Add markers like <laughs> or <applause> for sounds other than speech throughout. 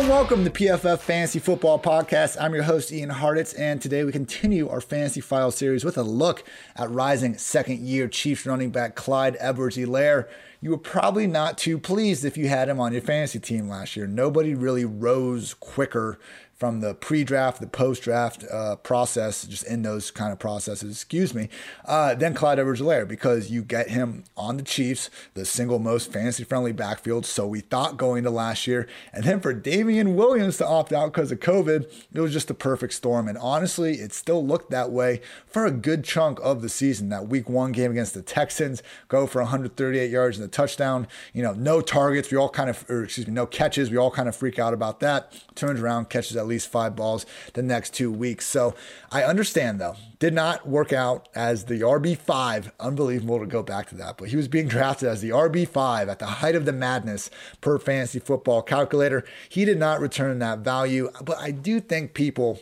And welcome to PFF Fantasy Football Podcast. I'm your host, Ian Hartitz, and today we continue our Fantasy File series with a look at rising second year Chiefs running back Clyde Edwards Helaire. You were probably not too pleased if you had him on your fantasy team last year. Nobody really rose quicker from the pre-draft, the post-draft uh, process, just in those kind of processes, excuse me, uh, then Clyde Edwards-Helaire because you get him on the Chiefs, the single most fantasy-friendly backfield. So we thought going to last year, and then for Damien Williams to opt out because of COVID, it was just a perfect storm. And honestly, it still looked that way for a good chunk of the season. That Week One game against the Texans, go for 138 yards and a touchdown. You know, no targets. We all kind of, or excuse me, no catches. We all kind of freak out about that. Turns around, catches at least five balls the next two weeks. So I understand though, did not work out as the RB5. Unbelievable to go back to that, but he was being drafted as the RB5 at the height of the madness per fantasy football calculator. He did not return that value, but I do think people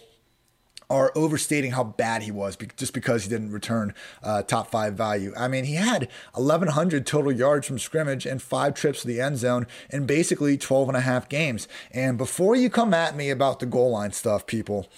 are overstating how bad he was just because he didn't return uh, top five value. I mean, he had 1,100 total yards from scrimmage and five trips to the end zone in basically 12 and a half games. And before you come at me about the goal line stuff, people,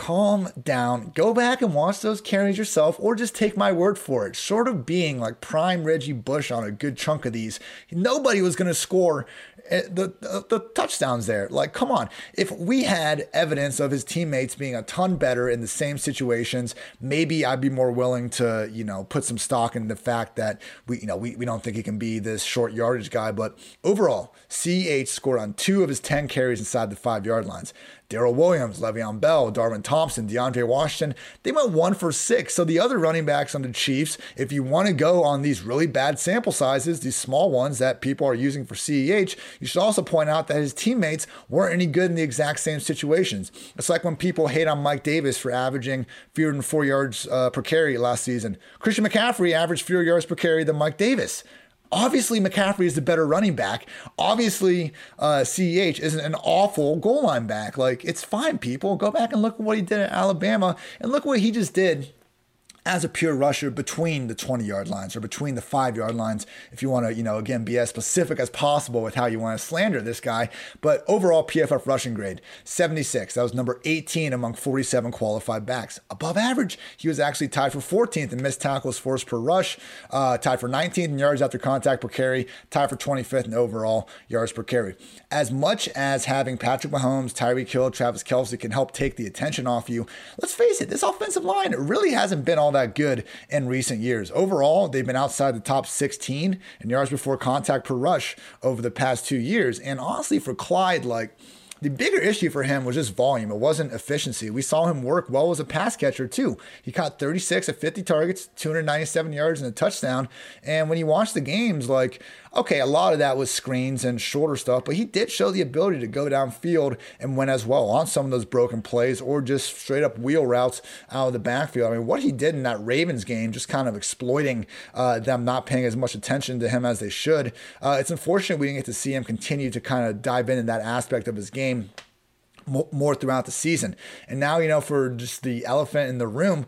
calm down. Go back and watch those carries yourself, or just take my word for it. Short of being like prime Reggie Bush on a good chunk of these, nobody was going to score Eh, the, the, the touchdowns there. Like, come on. If we had evidence of his teammates being a ton better in the same situations, maybe I'd be more willing to, you know, put some stock in the fact that we, you know, we, we don't think he can be this short yardage guy. But overall, CH scored on two of his 10 carries inside the five yard lines. Darrel Williams, Le'Veon Bell, Darwin Thompson, DeAndre Washington, they went one for six. So the other running backs on the Chiefs, if you want to go on these really bad sample sizes, these small ones that people are using for CEH, you should also point out that his teammates weren't any good in the exact same situations. It's like when people hate on Mike Davis for averaging fewer than four yards uh, per carry last season. Christian McCaffrey averaged fewer yards per carry than Mike Davis. Obviously, McCaffrey is the better running back. Obviously, uh, CEH isn't an awful goal line back. Like, it's fine, people. Go back and look at what he did at Alabama and look what he just did as a pure rusher between the 20 yard lines or between the five yard lines if you want to you know again be as specific as possible with how you want to slander this guy. But overall pff rushing grade 76 that was number 18 among 47 qualified backs. Above average he was actually tied for 14th in missed tackles forced per rush uh, tied for 19th in yards after contact per carry tied for 25th in overall yards per carry. As much as having patrick mahomes tyreek hill travis kelce can help take the attention off you let's face it this offensive line really hasn't been all all that good in recent years. Overall, they've been outside the top 16 in yards before contact per rush over the past two years. And honestly, for Clyde, like, the bigger issue for him was just volume. It wasn't efficiency. We saw him work well as a pass catcher, too. He caught 36 of 50 targets, 297 yards, and a touchdown. And when you watch the games, like, okay, a lot of that was screens and shorter stuff, but he did show the ability to go downfield and win as well on some of those broken plays or just straight up wheel routes out of the backfield. I mean, what he did in that Ravens game, just kind of exploiting uh, them not paying as much attention to him as they should. Uh, it's unfortunate we didn't get to see him continue to kind of dive into that aspect of his game more throughout the season. And now, you know, for just the elephant in the room,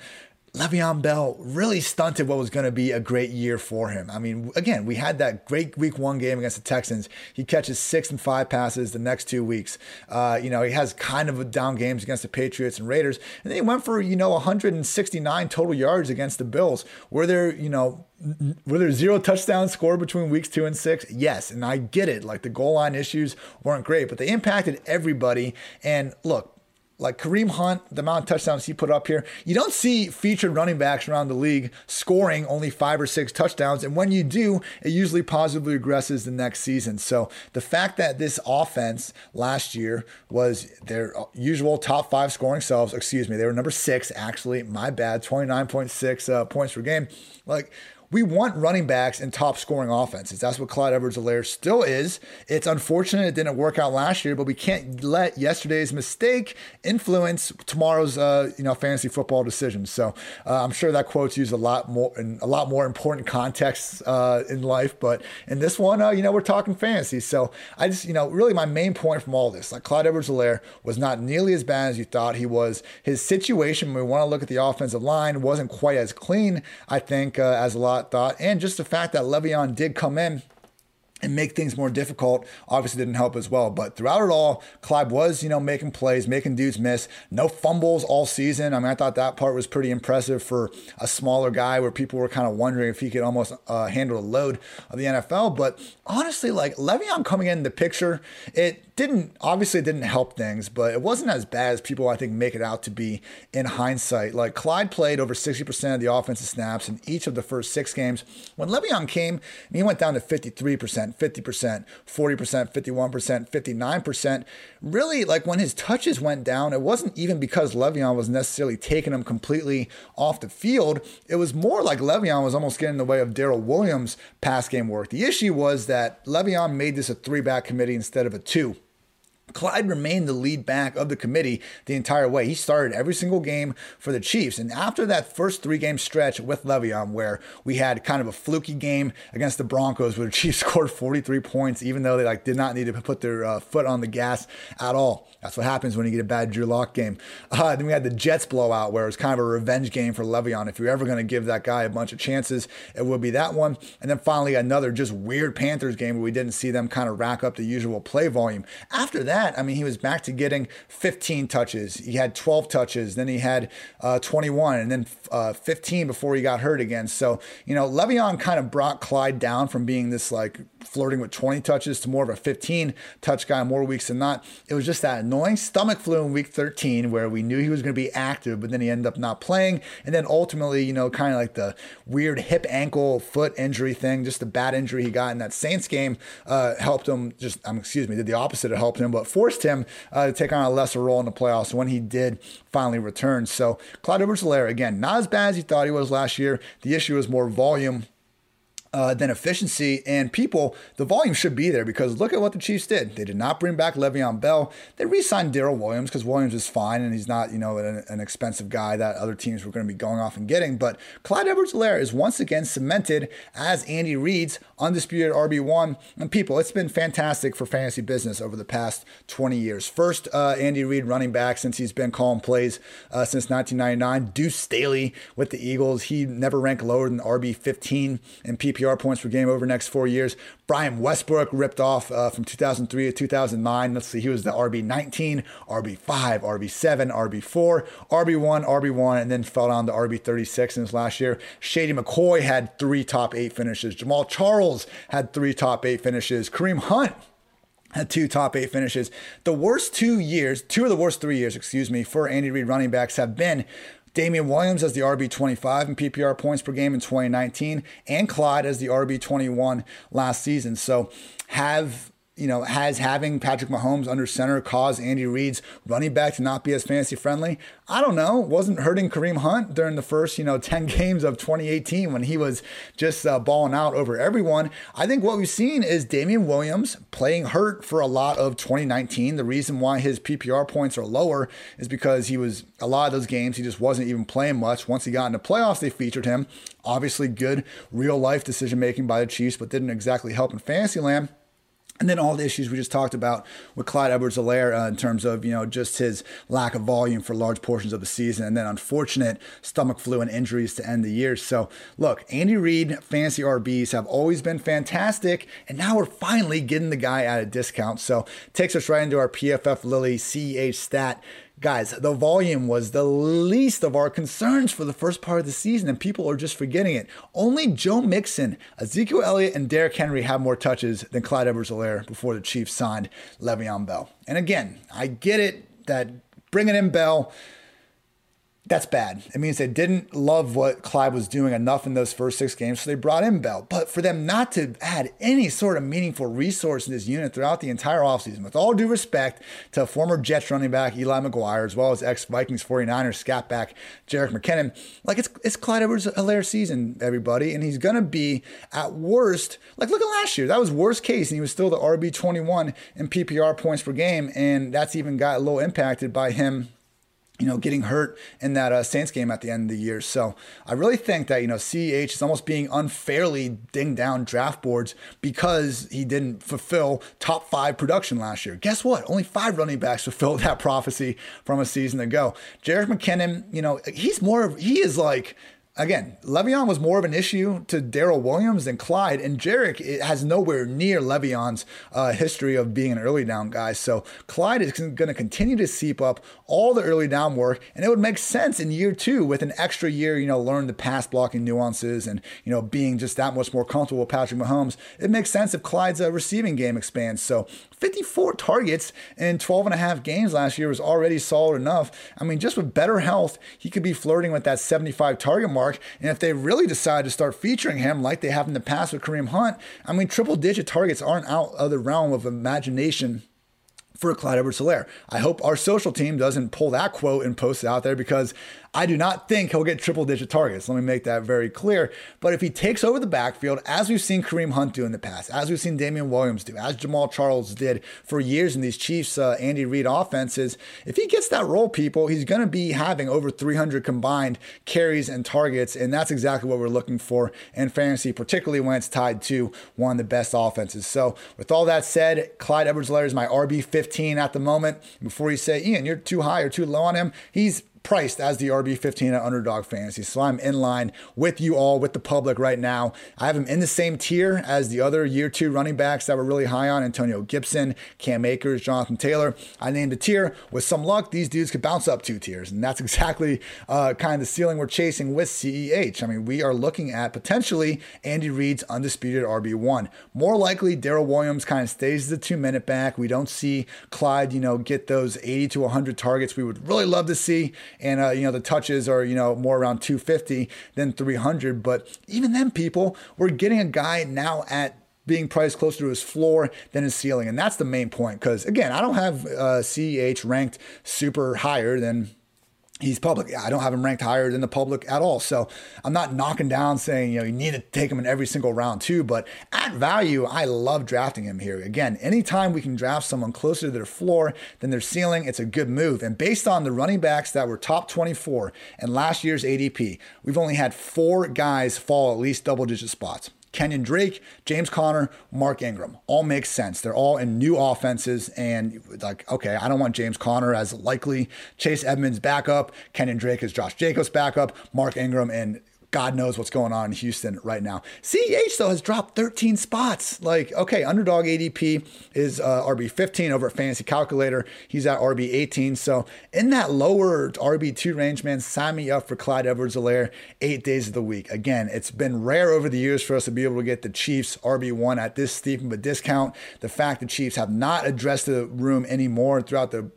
Le'Veon Bell really stunted what was going to be a great year for him. I mean, again, we had that great week one game against the Texans. He catches six and five passes the next two weeks. Uh, you know, he has kind of down games against the Patriots and Raiders. And then he went for, you know, 169 total yards against the Bills. Were there, you know, were there zero touchdowns scored between weeks two and six? Yes. And I get it. Like the goal line issues weren't great, but they impacted everybody. And look, like Kareem Hunt, the amount of touchdowns he put up here. You don't see featured running backs around the league scoring only five or six touchdowns. And when you do, it usually positively regresses the next season. So the fact that this offense last year was their usual top five scoring selves, excuse me, they were number six, actually, my bad, 29.6 uh, points per game. Like, we want running backs and top scoring offenses. That's what Clyde Edwards-Helaire still is. It's unfortunate it didn't work out last year, but we can't let yesterday's mistake influence tomorrow's uh, you know fantasy football decisions. So uh, I'm sure that quote's used a lot more in a lot more important contexts uh, in life, but in this one, uh, you know, we're talking fantasy. So I just you know really my main point from all this, like Clyde Edwards-Helaire was not nearly as bad as you thought he was. His situation, when we want to look at the offensive line, wasn't quite as clean, I think, uh, as a lot thought, and just the fact that Le'Veon did come in and make things more difficult obviously didn't help as well. But throughout it all, Clyde was, you know, making plays, making dudes miss. No fumbles all season. I mean, I thought that part was pretty impressive for a smaller guy where people were kind of wondering if he could almost uh, handle the load of the NFL. But honestly, like Le'Veon coming in the picture, it didn't obviously it didn't help things, but it wasn't as bad as people I think make it out to be in hindsight. Like Clyde played over 60% of the offensive snaps in each of the first six games. When Le'Veon came, he went down to 53%, 50%, 40%, 51%, 59%. Really, like when his touches went down, it wasn't even because Le'Veon was necessarily taking him completely off the field. It was more like Le'Veon was almost getting in the way of Darrel Williams' pass game work. The issue was that Le'Veon made this a three back committee instead of a two. Clyde remained the lead back of the committee the entire way. He started every single game for the Chiefs. And after that first three game stretch with Le'Veon, where we had kind of a fluky game against the Broncos, where the Chiefs <laughs> scored 43 points, even though they like did not need to put their uh, foot on the gas at all. That's what happens when you get a bad Drew Lock game. <laughs> Uh, then we had the Jets blowout, where it was kind of a revenge game for Le'Veon. If you're ever going to give that guy a bunch of chances, it would be that one. And then finally, another just weird Panthers game where we didn't see them kind of rack up the usual play volume. After that, I mean, he was back to getting 15 touches. He had 12 touches, then he had uh, 21, and then uh, 15 before he got hurt again. So, you know, Le'Veon kind of brought Clyde down from being this like flirting with 20 touches to more of a 15 touch guy more weeks than not. It was just that annoying stomach flu in week 13 where we knew he was going to be active, but then he ended up not playing. And then ultimately, you know, kind of like the weird hip, ankle, foot injury thing, just the bad injury he got in that Saints game uh, helped him just, um, excuse me, did the opposite. It helped him, but forced him uh, to take on a lesser role in the playoffs when he did finally return. So Clyde Edwards-Helaire, again, not as bad as he thought he was last year. The issue is more volume uh, than efficiency and people, the volume should be there because look at what the Chiefs did. They did not bring back Le'Veon Bell. They re-signed Darrel Williams because Williams is fine and he's not, you know, an, an, expensive guy that other teams were going to be going off and getting. But Clyde Edwards-Helaire is once again cemented as Andy Reid's undisputed RB1. And people, it's been fantastic for fantasy business over the past 20 years. First, uh, Andy Reid running back since he's been calling plays uh, since 1999. Deuce Staley with the Eagles. He never ranked lower than RB15 in PPR PPR points per game over the next four years. Brian Westbrook ripped off uh, from 2003 to 2009. Let's see, he was the RB19, RB5, RB7, RB4, RB1, RB1, and then fell down to RB36 in his last year. Shady McCoy had three top eight finishes. Jamaal Charles had three top eight finishes. Kareem Hunt had two top eight finishes. The worst two years, two of the worst three years, excuse me, for Andy Reid running backs have been Damien Williams as the RB25 in PPR points per game in 2019, and Clyde as the RB21 last season. So have you know, has having Patrick Mahomes under center caused Andy Reid's running back to not be as fantasy friendly? I don't know. Wasn't hurting Kareem Hunt during the first, you know, <laughs> 10 games of 2018 when he was just uh, balling out over everyone. I think what we've seen is Damien Williams playing hurt for a lot of 2019. The reason why his PPR points are lower is because he was, a lot of those games, he just wasn't even playing much. Once he got into playoffs, they featured him. Obviously, good real life decision making by the Chiefs, but didn't exactly help in fantasy land. And then all the issues we just talked about with Clyde Edwards-Helaire uh, in terms of, you know, just his lack of volume for large portions of the season and then unfortunate stomach flu and injuries to end the year. So, look, Andy Reid fantasy RBs have always been fantastic. And now we're finally getting the guy at a discount. So, takes us right into our PFF Lily CEH stat Guys, the volume was the least of our concerns for the first part of the season, and people are just forgetting it. Only Joe Mixon, Ezekiel Elliott, and Derrick Henry have more touches than Clyde Edwards-Helaire before the Chiefs signed Le'Veon Bell. And again, I get it that bringing in Bell that's bad. It means they didn't love what Clyde was doing enough in those first six games, so they brought in Bell. But for them not to add any sort of meaningful resource in this unit throughout the entire offseason, with all due respect to former Jets running back Eli McGuire, as well as ex Vikings 49ers scat back Jerick McKinnon, like it's, it's Clyde Edwards Helaire season, everybody. And he's going to be at worst, like look at last year. That was worst case, and he was still the RB21 in PPR points per game. And that's even got a little impacted by him you know, getting hurt in that uh, Saints game at the end of the year. So I really think that, you know, CEH is almost being unfairly dinged down draft boards because he didn't fulfill top five production last year. Guess what? Only five running backs <laughs> fulfilled that prophecy from a season ago. Jerick McKinnon, you know, he's more of, he is like, Again, Le'Veon was more of an issue to Darrel Williams than Clyde, and Jerick has nowhere near Le'Veon's uh, history of being an early down guy. So Clyde is going to continue to seep up all the early down work, and it would make sense in year two with an extra year, you know, learn the pass blocking nuances and you know being just that much more comfortable with Patrick Mahomes. It makes sense if Clyde's uh, receiving game expands. So 54 targets in 12 and a half games last year was already solid enough. I mean, just with better health, he could be flirting with that 75 target mark. And if they really decide to start featuring him like they have in the past with Kareem Hunt, I mean, triple digit targets aren't out of the realm of imagination for Clyde Edwards Helaire. I hope our social team doesn't pull that quote and post it out there because I do not think he'll get triple digit targets. Let me make that very clear. But if he takes over the backfield, as we've seen Kareem Hunt do in the past, as we've seen Damien Williams do, as Jamaal Charles did for years in these Chiefs uh, Andy Reid offenses, if he gets that role, people, he's going to be having over 300 combined carries and targets. And that's exactly what we're looking for in fantasy, particularly when it's tied to one of the best offenses. So, with all that said, Clyde Edwards Helaire is my RB 15 at the moment. Before you say, Ian, you're too high or too low on him, he's priced as the RB15 at Underdog Fantasy. So I'm in line with you all, with the public right now. I have him in the same tier as the other year two running backs that were really high on Antonio Gibson, Cam Akers, Jonathan Taylor. I named a tier. With some luck, these dudes could bounce up two tiers. And that's <laughs> exactly uh, kind of the ceiling we're chasing with CEH. I mean, we are looking at potentially Andy Reid's undisputed RB1. More likely, Darrel Williams kind of stays the two minute back. We don't see Clyde, you know, get those 80 to 100 targets we would really love to see and uh, you know the touches are you know more around 250 than 300. But even then, people, we're getting a guy now at being priced closer to his floor than his ceiling, and that's the main point. Because again, I don't have uh, CEH ranked super higher than he's public. I don't have him ranked higher than the public at all. So I'm not knocking down saying, you know, you need to take him in every single round too. But at value, I love drafting him here. Again, anytime we can draft someone closer to their floor than their ceiling, it's a good move. And based on the running backs that were top 24 in last year's ADP, we've only had four guys fall at least double digit spots. Kenyan Drake, James Conner, Mark Ingram. All makes sense. They're all in new offenses. And like, okay, I don't want James Conner as likely Chase Edmonds backup. Kenyan Drake is Josh Jacobs backup. Mark Ingram and God knows what's going on in Houston right now. CEH, though, has dropped 13 spots. Like, okay, underdog ADP is uh, RB15 over at Fantasy Calculator. He's at RB18. So, in that lower RB2 range, man, sign me up for Clyde Edwards Helaire eight days of the week. Again, it's been rare over the years for us to be able to get the Chiefs RB1 at this steep of a discount. The fact the Chiefs have not addressed the room anymore throughout the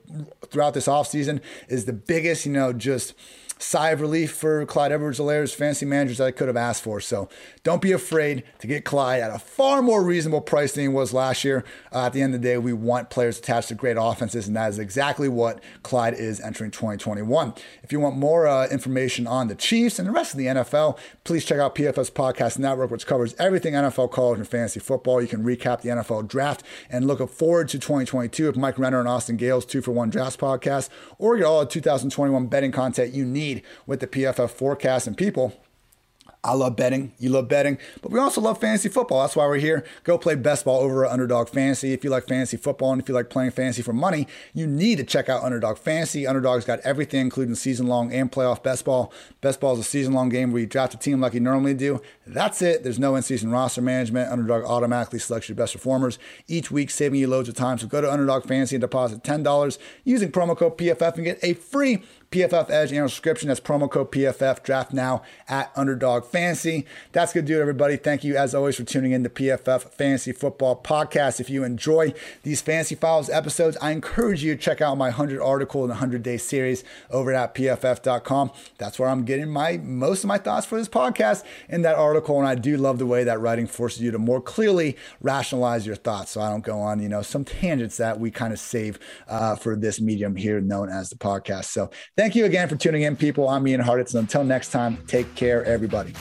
throughout this offseason is the biggest, you know, just sigh of relief for Clyde Edwards Helaire's fantasy managers that I could have asked for. So don't be afraid to get Clyde at a far more reasonable price than he was last year. Uh, at the end of the day, we want players attached to great offenses, and that is exactly what Clyde is entering 2021. If you want more uh, information on the Chiefs and the rest of the NFL, please check out PFF Podcast Network, which covers everything NFL, college, and fantasy football. You can recap the NFL draft and look forward to 2022 with Mike Renner and Austin Gayle's, two for one drafts podcast, or get all the 2021 betting content you need need with the PFF forecast and people I love betting. You love betting, but we also love fantasy football. That's why we're here. Go play best ball over at Underdog Fantasy. If you like fantasy football and if you like playing fantasy for money, you need to check out Underdog Fantasy. Underdog's got everything, including season long and playoff best ball. Best ball is a season long game where you draft a team like you normally do. That's it. There's no in season roster management. Underdog automatically selects your best performers each week, saving you loads of time. So go to Underdog Fantasy and deposit $10 using promo code PFF and get a free PFF Edge annual subscription. That's promo code PFF. Draft now at Underdog Fantasy. That's going to do it, everybody. Thank you, as always, for tuning in to PFF Fantasy Football Podcast. If you enjoy these Fantasy Files episodes, I encourage you to check out my 100 article and 100 day series over at pff.com. That's where I'm getting my most of my thoughts for this podcast in that article. And I do love the way that writing forces you to more clearly rationalize your thoughts. So I don't go on, you know, some tangents that we kind of save uh, for this medium here known as the podcast. So thank you again for tuning in, people. I'm Ian Hartitz. And until next time, take care, everybody.